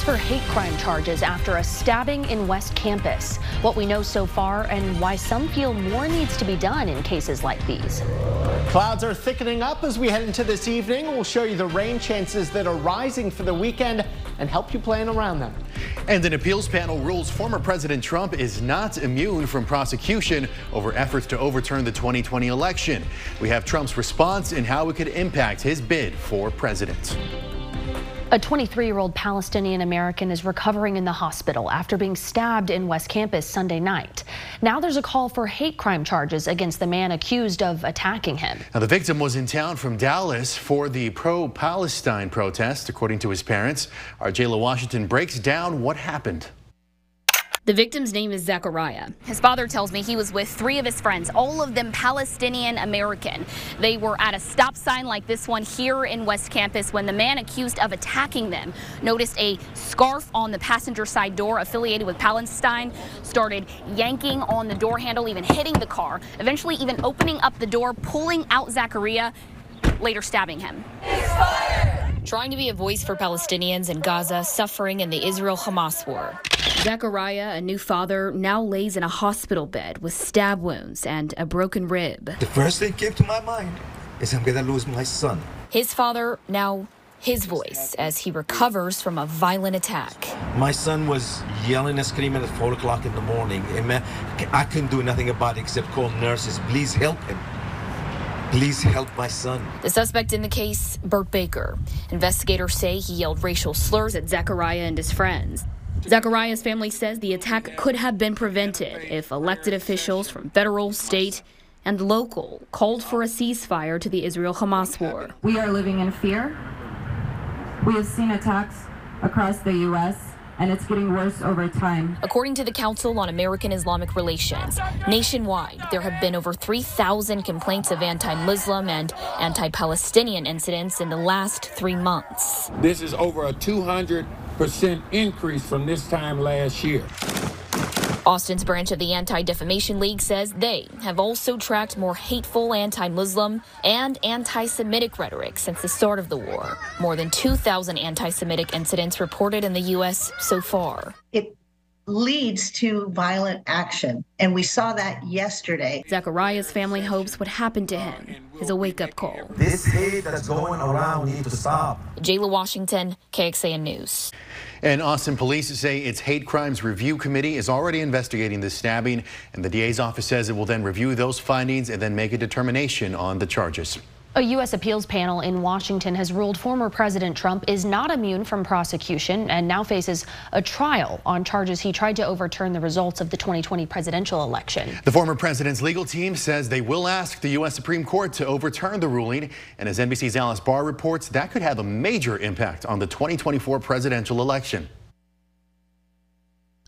appeals for hate crime charges after a stabbing in West Campus. What we know so far and why some feel more needs to be done in cases like these. Clouds are thickening up as we head into this evening. We'll show you the rain chances that are rising for the weekend and help you plan around them. And an appeals panel rules former President Trump is not immune from prosecution over efforts to overturn the 2020 election. We have Trump's response and how it could impact his bid for president. A 23-year-old Palestinian American is recovering in the hospital after being stabbed in West Campus Sunday night. Now there's a call for hate crime charges against the man accused of attacking him. Now the victim was in town from Dallas for the pro-Palestine protest, according to his parents. Our Jayla Washington breaks down what happened. The victim's name is Zachariah. His father tells me he was with three of his friends, all of them Palestinian American. They were at a stop sign like this one here in West Campus when the man accused of attacking them noticed a scarf on the passenger side door affiliated with Palestine, started yanking on the door handle, even hitting the car, eventually even opening up the door, pulling out Zachariah, later stabbing him. Trying to be a voice for Palestinians in Gaza suffering in the Israel Hamas war. Zachariah, a new father, now lays in a hospital bed with stab wounds and a broken rib. The first thing came to my mind is I'm gonna lose my son. His father, now his voice, as he recovers from a violent attack. My son was yelling and screaming at 4 o'clock in the morning. I couldn't do nothing about it except call nurses. Please help him. Please help my son. The suspect in the case, Burt Baker. Investigators say he yelled racial slurs at Zachariah and his friends. Zachariah's family says the attack could have been prevented if elected officials from federal, state, and local called for a ceasefire to the Israel Hamas war. We are living in fear. We have seen attacks across the U.S and it's getting worse over time. According to the Council on American Islamic Relations, nationwide there have been over 3,000 complaints of anti Muslim and anti Palestinian incidents in the last three months. This is over a 200% increase from this time last year. Austin's branch of the Anti Defamation League says they have also tracked more hateful anti Muslim and anti Semitic rhetoric since the start of the war. More than 2,000 anti Semitic incidents reported in the U.S. so far. It leads to violent action. And we saw that yesterday. Zachariah's family hopes what happened to him is a wake up call. This hate that's going around needs to stop. Jayla Washington, KXAN News. And Austin police say its hate crimes review committee is already investigating the stabbing, and the DA's office says it will then review those findings and then make a determination on the charges. A U.S. appeals panel in Washington has ruled former President Trump is not immune from prosecution and now faces a trial on charges he tried to overturn the results of the 2020 presidential election. The former president's legal team says they will ask the U.S. Supreme Court to overturn the ruling. And as NBC's Alice Barr reports, that could have a major impact on the 2024 presidential election.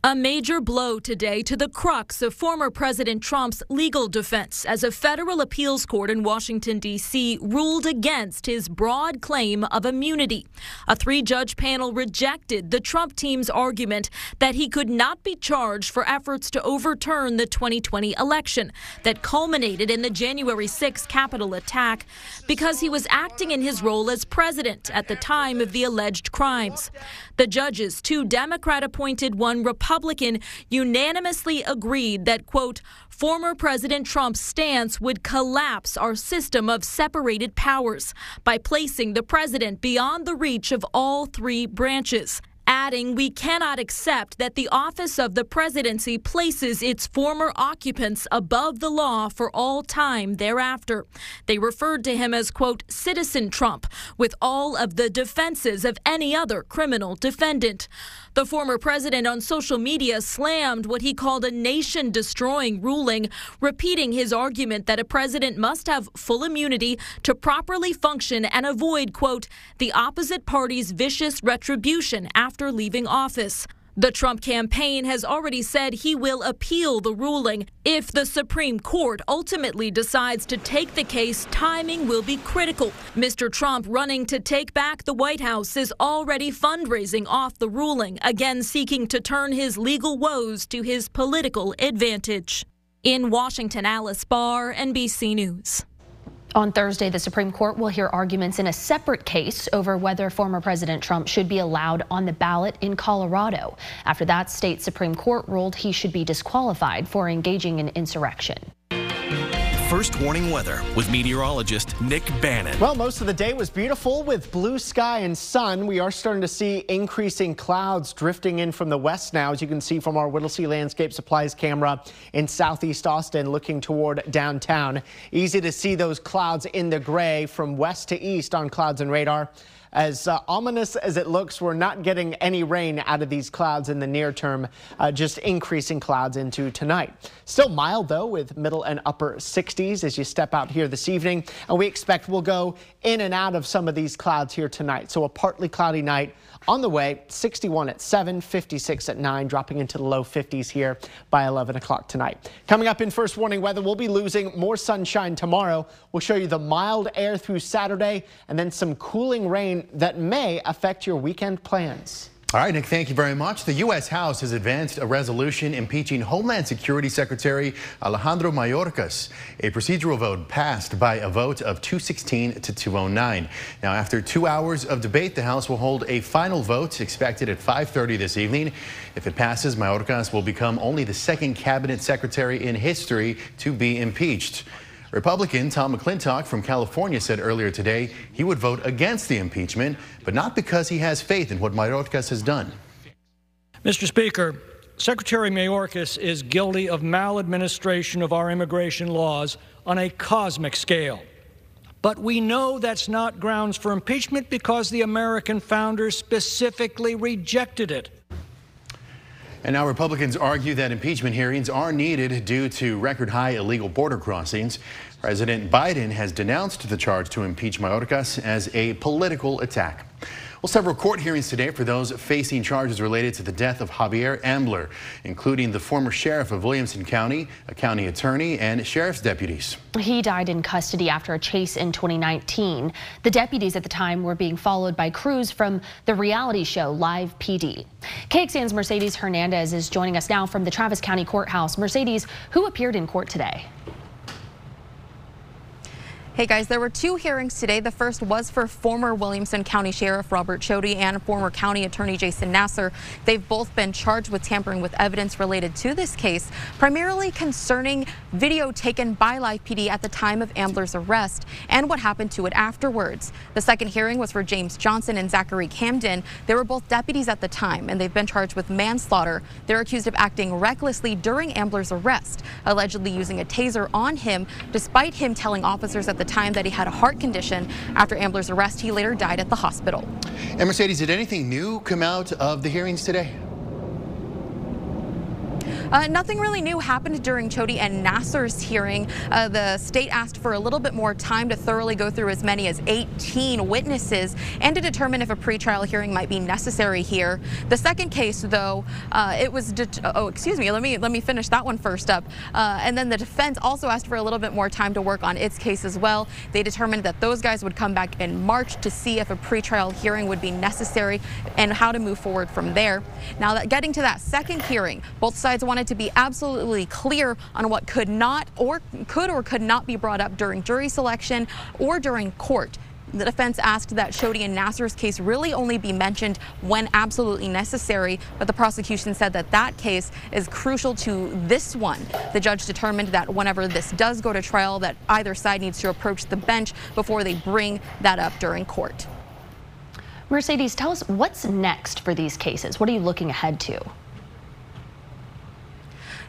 A major blow today to the crux of former President Trump's legal defense as a federal appeals court in Washington, D.C. ruled against his broad claim of immunity. A three judge panel rejected the Trump team's argument that he could not be charged for efforts to overturn the 2020 election that culminated in the January 6 Capitol attack because he was acting in his role as president at the time of the alleged crimes. The judges, two Democrat appointed, one Republican, unanimously agreed that, quote, former President Trump's stance would collapse our system of separated powers by placing the president beyond the reach of all three branches adding, We cannot accept that the office of the presidency places its former occupants above the law for all time thereafter. They referred to him as, quote, Citizen Trump, with all of the defenses of any other criminal defendant. The former president on social media slammed what he called a nation destroying ruling, repeating his argument that a president must have full immunity to properly function and avoid, quote, the opposite party's vicious retribution after leaving office. The Trump campaign has already said he will appeal the ruling. If the Supreme Court ultimately decides to take the case, timing will be critical. Mr. Trump running to take back the White House is already fundraising off the ruling, again seeking to turn his legal woes to his political advantage. In Washington, Alice Barr, NBC News. On Thursday, the Supreme Court will hear arguments in a separate case over whether former President Trump should be allowed on the ballot in Colorado. After that, state Supreme Court ruled he should be disqualified for engaging in insurrection. First warning weather with meteorologist Nick Bannin. Well, most of the day was beautiful with blue sky and sun. We are starting to see increasing clouds drifting in from the west now, as you can see from our Whittlesey Landscape Supplies camera in southeast Austin looking toward downtown. Easy to see those clouds in the gray from west to east on clouds and radar. As uh, ominous as it looks, we're not getting any rain out of these clouds in the near term, uh, just increasing clouds into tonight. Still mild, though, with middle and upper 60s as you step out here this evening. And we expect we'll go in and out of some of these clouds here tonight. So a partly cloudy night on the way, 61 at 7, 56 at 9, dropping into the low 50s here by 11 o'clock tonight. Coming up in first warning weather, we'll be losing more sunshine tomorrow. We'll show you the mild air through Saturday and then some cooling rain that may affect your weekend plans. All right, Nick, thank you very much. The U.S. House has advanced a resolution impeaching Homeland Security Secretary Alejandro Mayorkas. A procedural vote passed by a vote of 216 to 209. Now, after two hours of debate, the House will hold a final vote expected at 5.30 this evening. If it passes, Mayorkas will become only the second cabinet secretary in history to be impeached. Republican Tom McClintock from California said earlier today he would vote against the impeachment, but not because he has faith in what Mayorkas has done. Mr. Speaker, Secretary Mayorkas is guilty of maladministration of our immigration laws on a cosmic scale. But we know that's not grounds for impeachment because the American founders specifically rejected it. And now Republicans argue that impeachment hearings are needed due to record high illegal border crossings. President Biden has denounced the charge to impeach Mayorkas as a political attack. Well, several court hearings today for those facing charges related to the death of Javier Ambler, including the former sheriff of Williamson County, a county attorney, and sheriff's deputies. He died in custody after a chase in 2019. The deputies at the time were being followed by crews from the reality show Live PD. KXAN's Mercedes Hernandez is joining us now from the Travis County Courthouse. Mercedes, who appeared in court today? Hey guys, there were two hearings today. The first was for former Williamson County Sheriff Robert Chody and former County Attorney Jason Nassour. They've both been charged with tampering with evidence related to this case, primarily concerning video taken by Live PD at the time of Ambler's arrest and what happened to it afterwards. The second hearing was for James Johnson and Zachary Camden. They were both deputies at the time and they've been charged with manslaughter. They're accused of acting recklessly during Ambler's arrest, allegedly using a taser on him despite him telling officers at the the time that he had a heart condition. After Ambler's arrest, he later died at the hospital. And Mercedes, did anything new come out of the hearings today? Uh, nothing really new happened during Chody and Nassour's hearing. Uh, the state asked for a little bit more time to thoroughly go through as many as 18 witnesses and to determine if a pretrial hearing might be necessary here. The second case, though, uh, it was oh, excuse me. Let me let me finish that one first up. Uh, and then the defense also asked for a little bit more time to work on its case as well. They determined that those guys would come back in March to see if a pretrial hearing would be necessary and how to move forward from there. Now, that getting to that second hearing, both sides wanted wanted to be absolutely clear on what could not or could or could not be brought up during jury selection or during court. The defense asked that Chody and Nassour's case really only be mentioned when absolutely necessary, but the prosecution said that that case is crucial to this one. The judge determined that whenever this does go to trial, that either side needs to approach the bench before they bring that up during court. Mercedes, tell us what's next for these cases. What are you looking ahead to?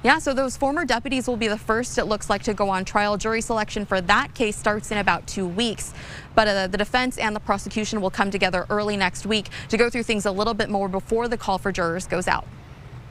Yeah, so those former deputies will be the first, it looks like, to go on trial. Jury selection for that case starts in about two weeks. But uh, the defense and the prosecution will come together early next week to go through things a little bit more before the call for jurors goes out.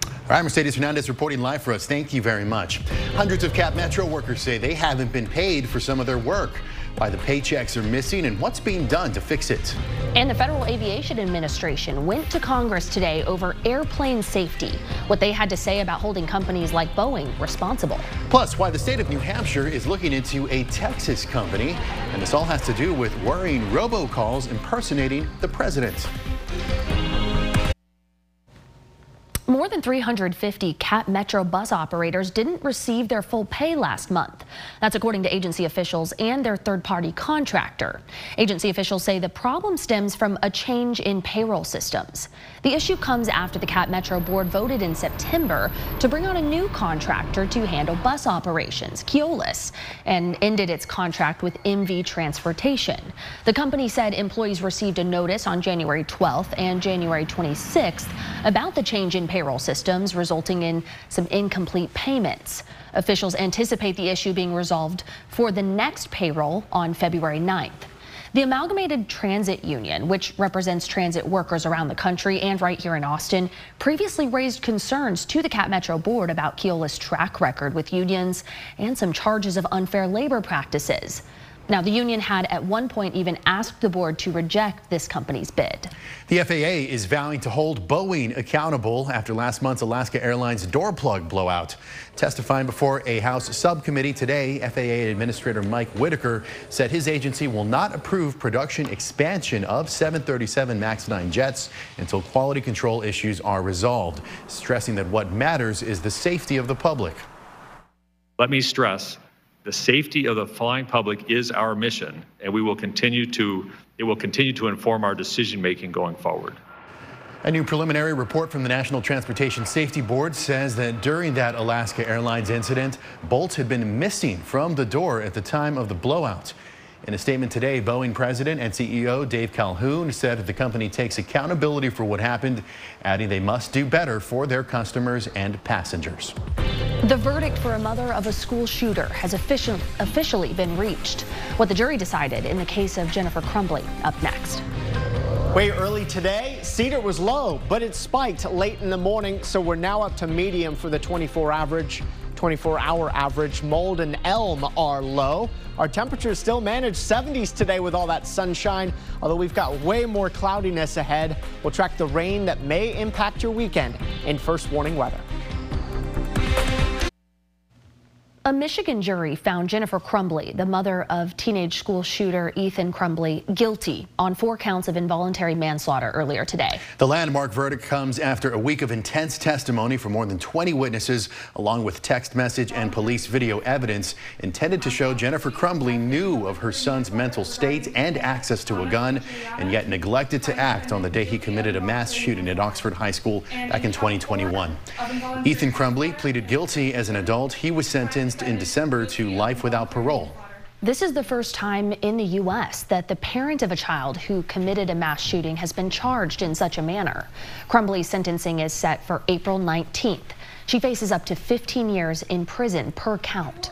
All right, Mercedes Hernandez reporting live for us. Thank you very much. Hundreds of Cap Metro workers say they haven't been paid for some of their work why the paychecks are missing and what's being done to fix it. And the Federal Aviation Administration went to Congress today over airplane safety, what they had to say about holding companies like Boeing responsible. Plus, why the state of New Hampshire is looking into a Texas company, and this all has to do with worrying robocalls impersonating the president. More than 350 Cap Metro bus operators didn't receive their full pay last month. That's according to agency officials and their third party contractor. Agency officials say the problem stems from a change in payroll systems. The issue comes after the Cap Metro board voted in September to bring on a new contractor to handle bus operations, Keolis, and ended its contract with MV Transportation. The company said employees received a notice on January 12th and January 26th about the change in payroll systems, resulting in some incomplete payments. Officials anticipate the issue being resolved for the next payroll on February 9th. The Amalgamated Transit Union, which represents transit workers around the country and right here in Austin, previously raised concerns to the Cap Metro Board about Keolis' track record with unions and some charges of unfair labor practices. Now, the union had at one point even asked the board to reject this company's bid. The FAA is vowing to hold Boeing accountable after last month's Alaska Airlines door plug blowout. Testifying before a House subcommittee today, FAA Administrator Mike Whitaker said his agency will not approve production expansion of 737 MAX 9 jets until quality control issues are resolved, stressing that what matters is the safety of the public. Let me stress the safety of the flying public is our mission, and we will continue to, it will continue to inform our decision making going forward. A new preliminary report from the National Transportation Safety Board says that during that Alaska Airlines incident, bolts had been missing from the door at the time of the blowout. In a statement today, Boeing President and CEO Dave Calhoun said the company takes accountability for what happened, adding they must do better for their customers and passengers. The verdict for a mother of a school shooter has official, officially been reached. What the jury decided in the case of Jennifer Crumbley up next. Way early today, Cedar was low, but it spiked late in the morning, so we're now up to medium for the 24 average. 24 hour average. Mold and Elm are low. Our temperatures still manage 70s today with all that sunshine, although we've got way more cloudiness ahead. We'll track the rain that may impact your weekend in first warning weather. A Michigan jury found Jennifer Crumbley, the mother of teenage school shooter Ethan Crumbley, guilty on four counts of involuntary manslaughter earlier today. The landmark verdict comes after a week of intense testimony from more than 20 witnesses, along with text message and police video evidence intended to show Jennifer Crumbley knew of her son's mental state and access to a gun, and yet neglected to act on the day he committed a mass shooting at Oxford High School back in 2021. Ethan Crumbley pleaded guilty as an adult. He was sentenced sentenced in December to life without parole. This is the first time in the U.S. that the parent of a child who committed a mass shooting has been charged in such a manner. Crumbley's sentencing is set for April 19th. She faces up to 15 years in prison per count.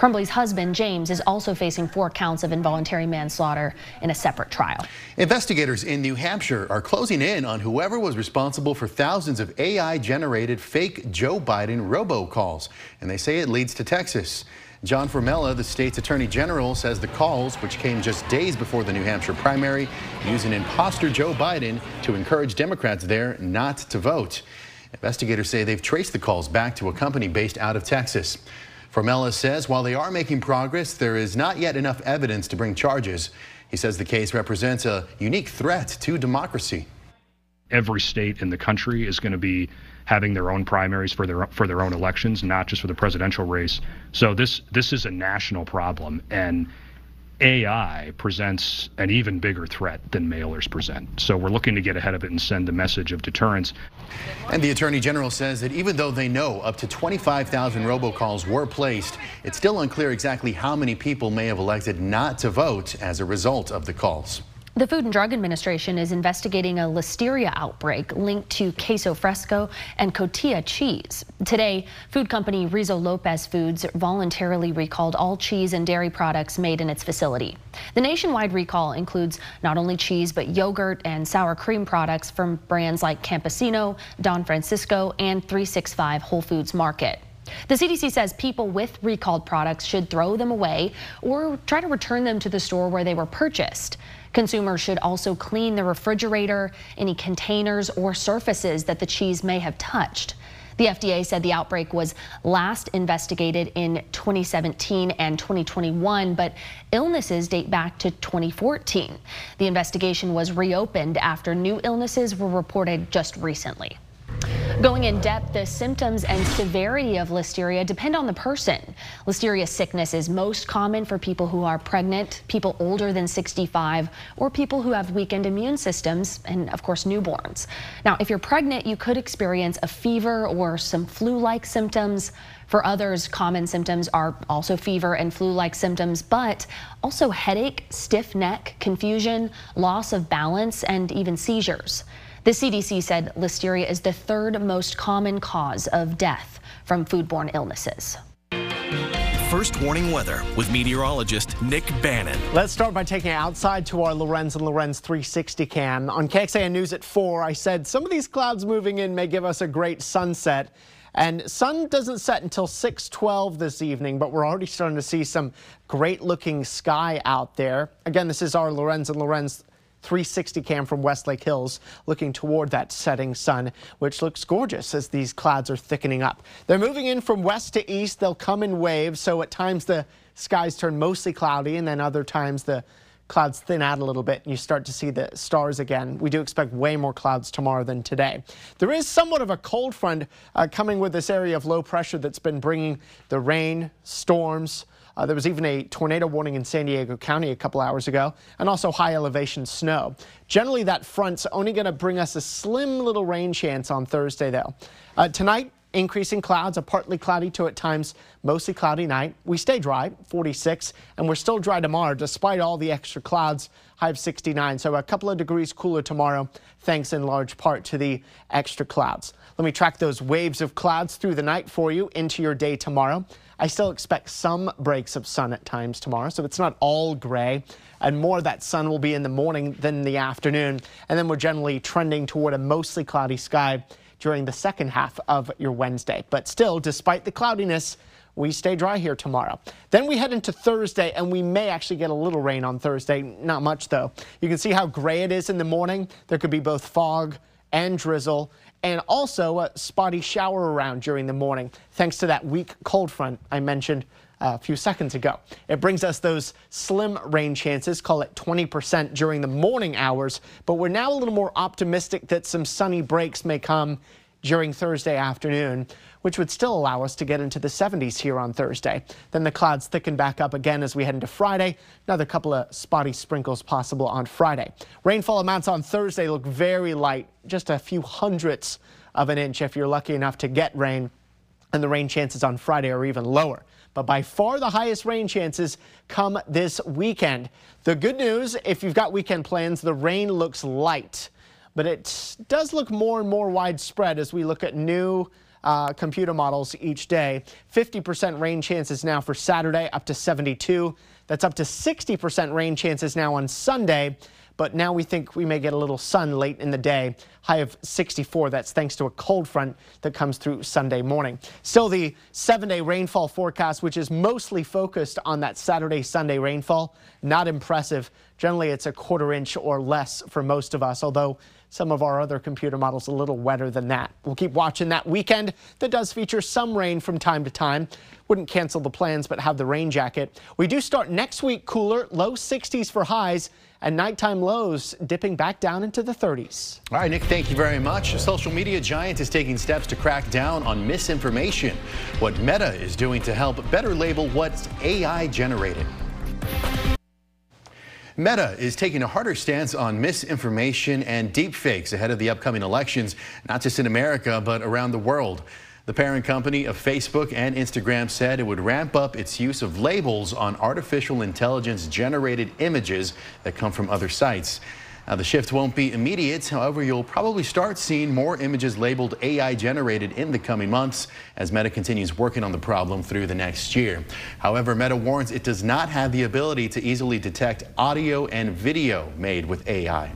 Crumbley's husband, James, is also facing four counts of involuntary manslaughter in a separate trial. Investigators in New Hampshire are closing in on whoever was responsible for thousands of AI-generated fake Joe Biden robocalls, and they say it leads to Texas. John Formella, the state's attorney general, says the calls, which came just days before the New Hampshire primary, use an imposter Joe Biden to encourage Democrats there not to vote. Investigators say they've traced the calls back to a company based out of Texas. Formella says while they are making progress, there is not yet enough evidence to bring charges. He says the case represents a unique threat to democracy. Every state in the country is going to be having their own primaries for their for their own elections, not just for the presidential race. So this this is a national problem, and AI presents an even bigger threat than mailers present. So we're looking to get ahead of it and send the message of deterrence. And the Attorney General says that even though they know up to 25,000 robocalls were placed, it's still unclear exactly how many people may have elected not to vote as a result of the calls. The Food and Drug Administration is investigating a listeria outbreak linked to queso fresco and cotija cheese. Today, food company Rizo Lopez Foods voluntarily recalled all cheese and dairy products made in its facility. The nationwide recall includes not only cheese, but yogurt and sour cream products from brands like Campesino, Don Francisco, and 365 Whole Foods Market. The CDC says people with recalled products should throw them away or try to return them to the store where they were purchased. Consumers should also clean the refrigerator, any containers or surfaces that the cheese may have touched. The FDA said the outbreak was last investigated in 2017 and 2021, but illnesses date back to 2014. The investigation was reopened after new illnesses were reported just recently. Going in depth, the symptoms and severity of listeria depend on the person. Listeria sickness is most common for people who are pregnant, people older than 65, or people who have weakened immune systems, and of course, newborns. Now, if you're pregnant, you could experience a fever or some flu-like symptoms. For others, common symptoms are also fever and flu-like symptoms, but also headache, stiff neck, confusion, loss of balance, and even seizures. The CDC said listeria is the third most common cause of death from foodborne illnesses. First warning weather with meteorologist Nick Bannin. Let's start by taking it outside to our Lorenz and Lorenz 360 cam. On KXAN News at 4, I said some of these clouds moving in may give us a great sunset. And sun doesn't set until 612 this evening, but we're already starting to see some great looking sky out there. Again, this is our Lorenz and Lorenz 360 cam from Westlake Hills looking toward that setting sun, which looks gorgeous as these clouds are thickening up. They're moving in from west to east. They'll come in waves, so at times the skies turn mostly cloudy, and then other times the clouds thin out a little bit and you start to see the stars again. We do expect way more clouds tomorrow than today. There is somewhat of a cold front uh, coming with this area of low pressure that's been bringing the rain, storms, uh, there was even a tornado warning in San Diego County a couple hours ago, and also high elevation snow. Generally, that front's only going to bring us a slim little rain chance on Thursday, though. Uh, tonight, increasing clouds, a partly cloudy to at times mostly cloudy night. We stay dry, 46, and we're still dry tomorrow despite all the extra clouds, high of 69. So a couple of degrees cooler tomorrow, thanks in large part to the extra clouds. Let me track those waves of clouds through the night for you into your day tomorrow. I still expect some breaks of sun at times tomorrow, so it's not all gray. And more of that sun will be in the morning than the afternoon. And then we're generally trending toward a mostly cloudy sky during the second half of your Wednesday. But still, despite the cloudiness, we stay dry here tomorrow. Then we head into Thursday, and we may actually get a little rain on Thursday. Not much, though. You can see how gray it is in the morning. There could be both fog and drizzle and also a spotty shower around during the morning thanks to that weak cold front I mentioned a few seconds ago. It brings us those slim rain chances, call it 20% during the morning hours, but we're now a little more optimistic that some sunny breaks may come during Thursday afternoon, which would still allow us to get into the 70s here on Thursday. Then the clouds thicken back up again as we head into Friday. Another couple of spotty sprinkles possible on Friday. Rainfall amounts on Thursday look very light, just a few hundredths of an inch if you're lucky enough to get rain. And the rain chances on Friday are even lower. But by far the highest rain chances come this weekend. The good news, if you've got weekend plans, the rain looks light but it does look more and more widespread as we look at new uh, computer models each day. 50% rain chances now for Saturday, up to 72. That's up to 60% rain chances now on Sunday. But now we think we may get a little sun late in the day. High of 64. That's thanks to a cold front that comes through Sunday morning. Still the seven day rainfall forecast, which is mostly focused on that Saturday, Sunday rainfall. Not impressive. Generally, it's a quarter inch or less for most of us, although some of our other computer models a little wetter than that. We'll keep watching that weekend that does feature some rain from time to time. Wouldn't cancel the plans, but have the rain jacket. We do start next week cooler, low 60s for highs and nighttime lows dipping back down into the 30s. All right, Nick, thank you very much. Social media giant is taking steps to crack down on misinformation. What Meta is doing to help better label what's AI generated. Meta is taking a harder stance on misinformation and deepfakes ahead of the upcoming elections, not just in America, but around the world. The parent company of Facebook and Instagram said it would ramp up its use of labels on artificial intelligence generated images that come from other sites. Now, the shift won't be immediate. However, you'll probably start seeing more images labeled AI generated in the coming months as Meta continues working on the problem through the next year. However, Meta warns it does not have the ability to easily detect audio and video made with AI.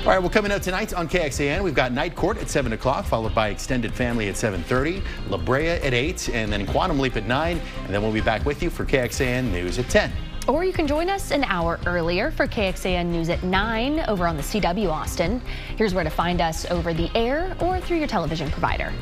All right, well, coming up tonight on KXAN, we've got Night Court at 7 o'clock, followed by Extended Family at 7.30, La Brea at 8, and then Quantum Leap at 9, and then we'll be back with you for KXAN News at 10. Or you can join us an hour earlier for KXAN News at 9 over on the CW Austin. Here's where to find us over the air or through your television provider.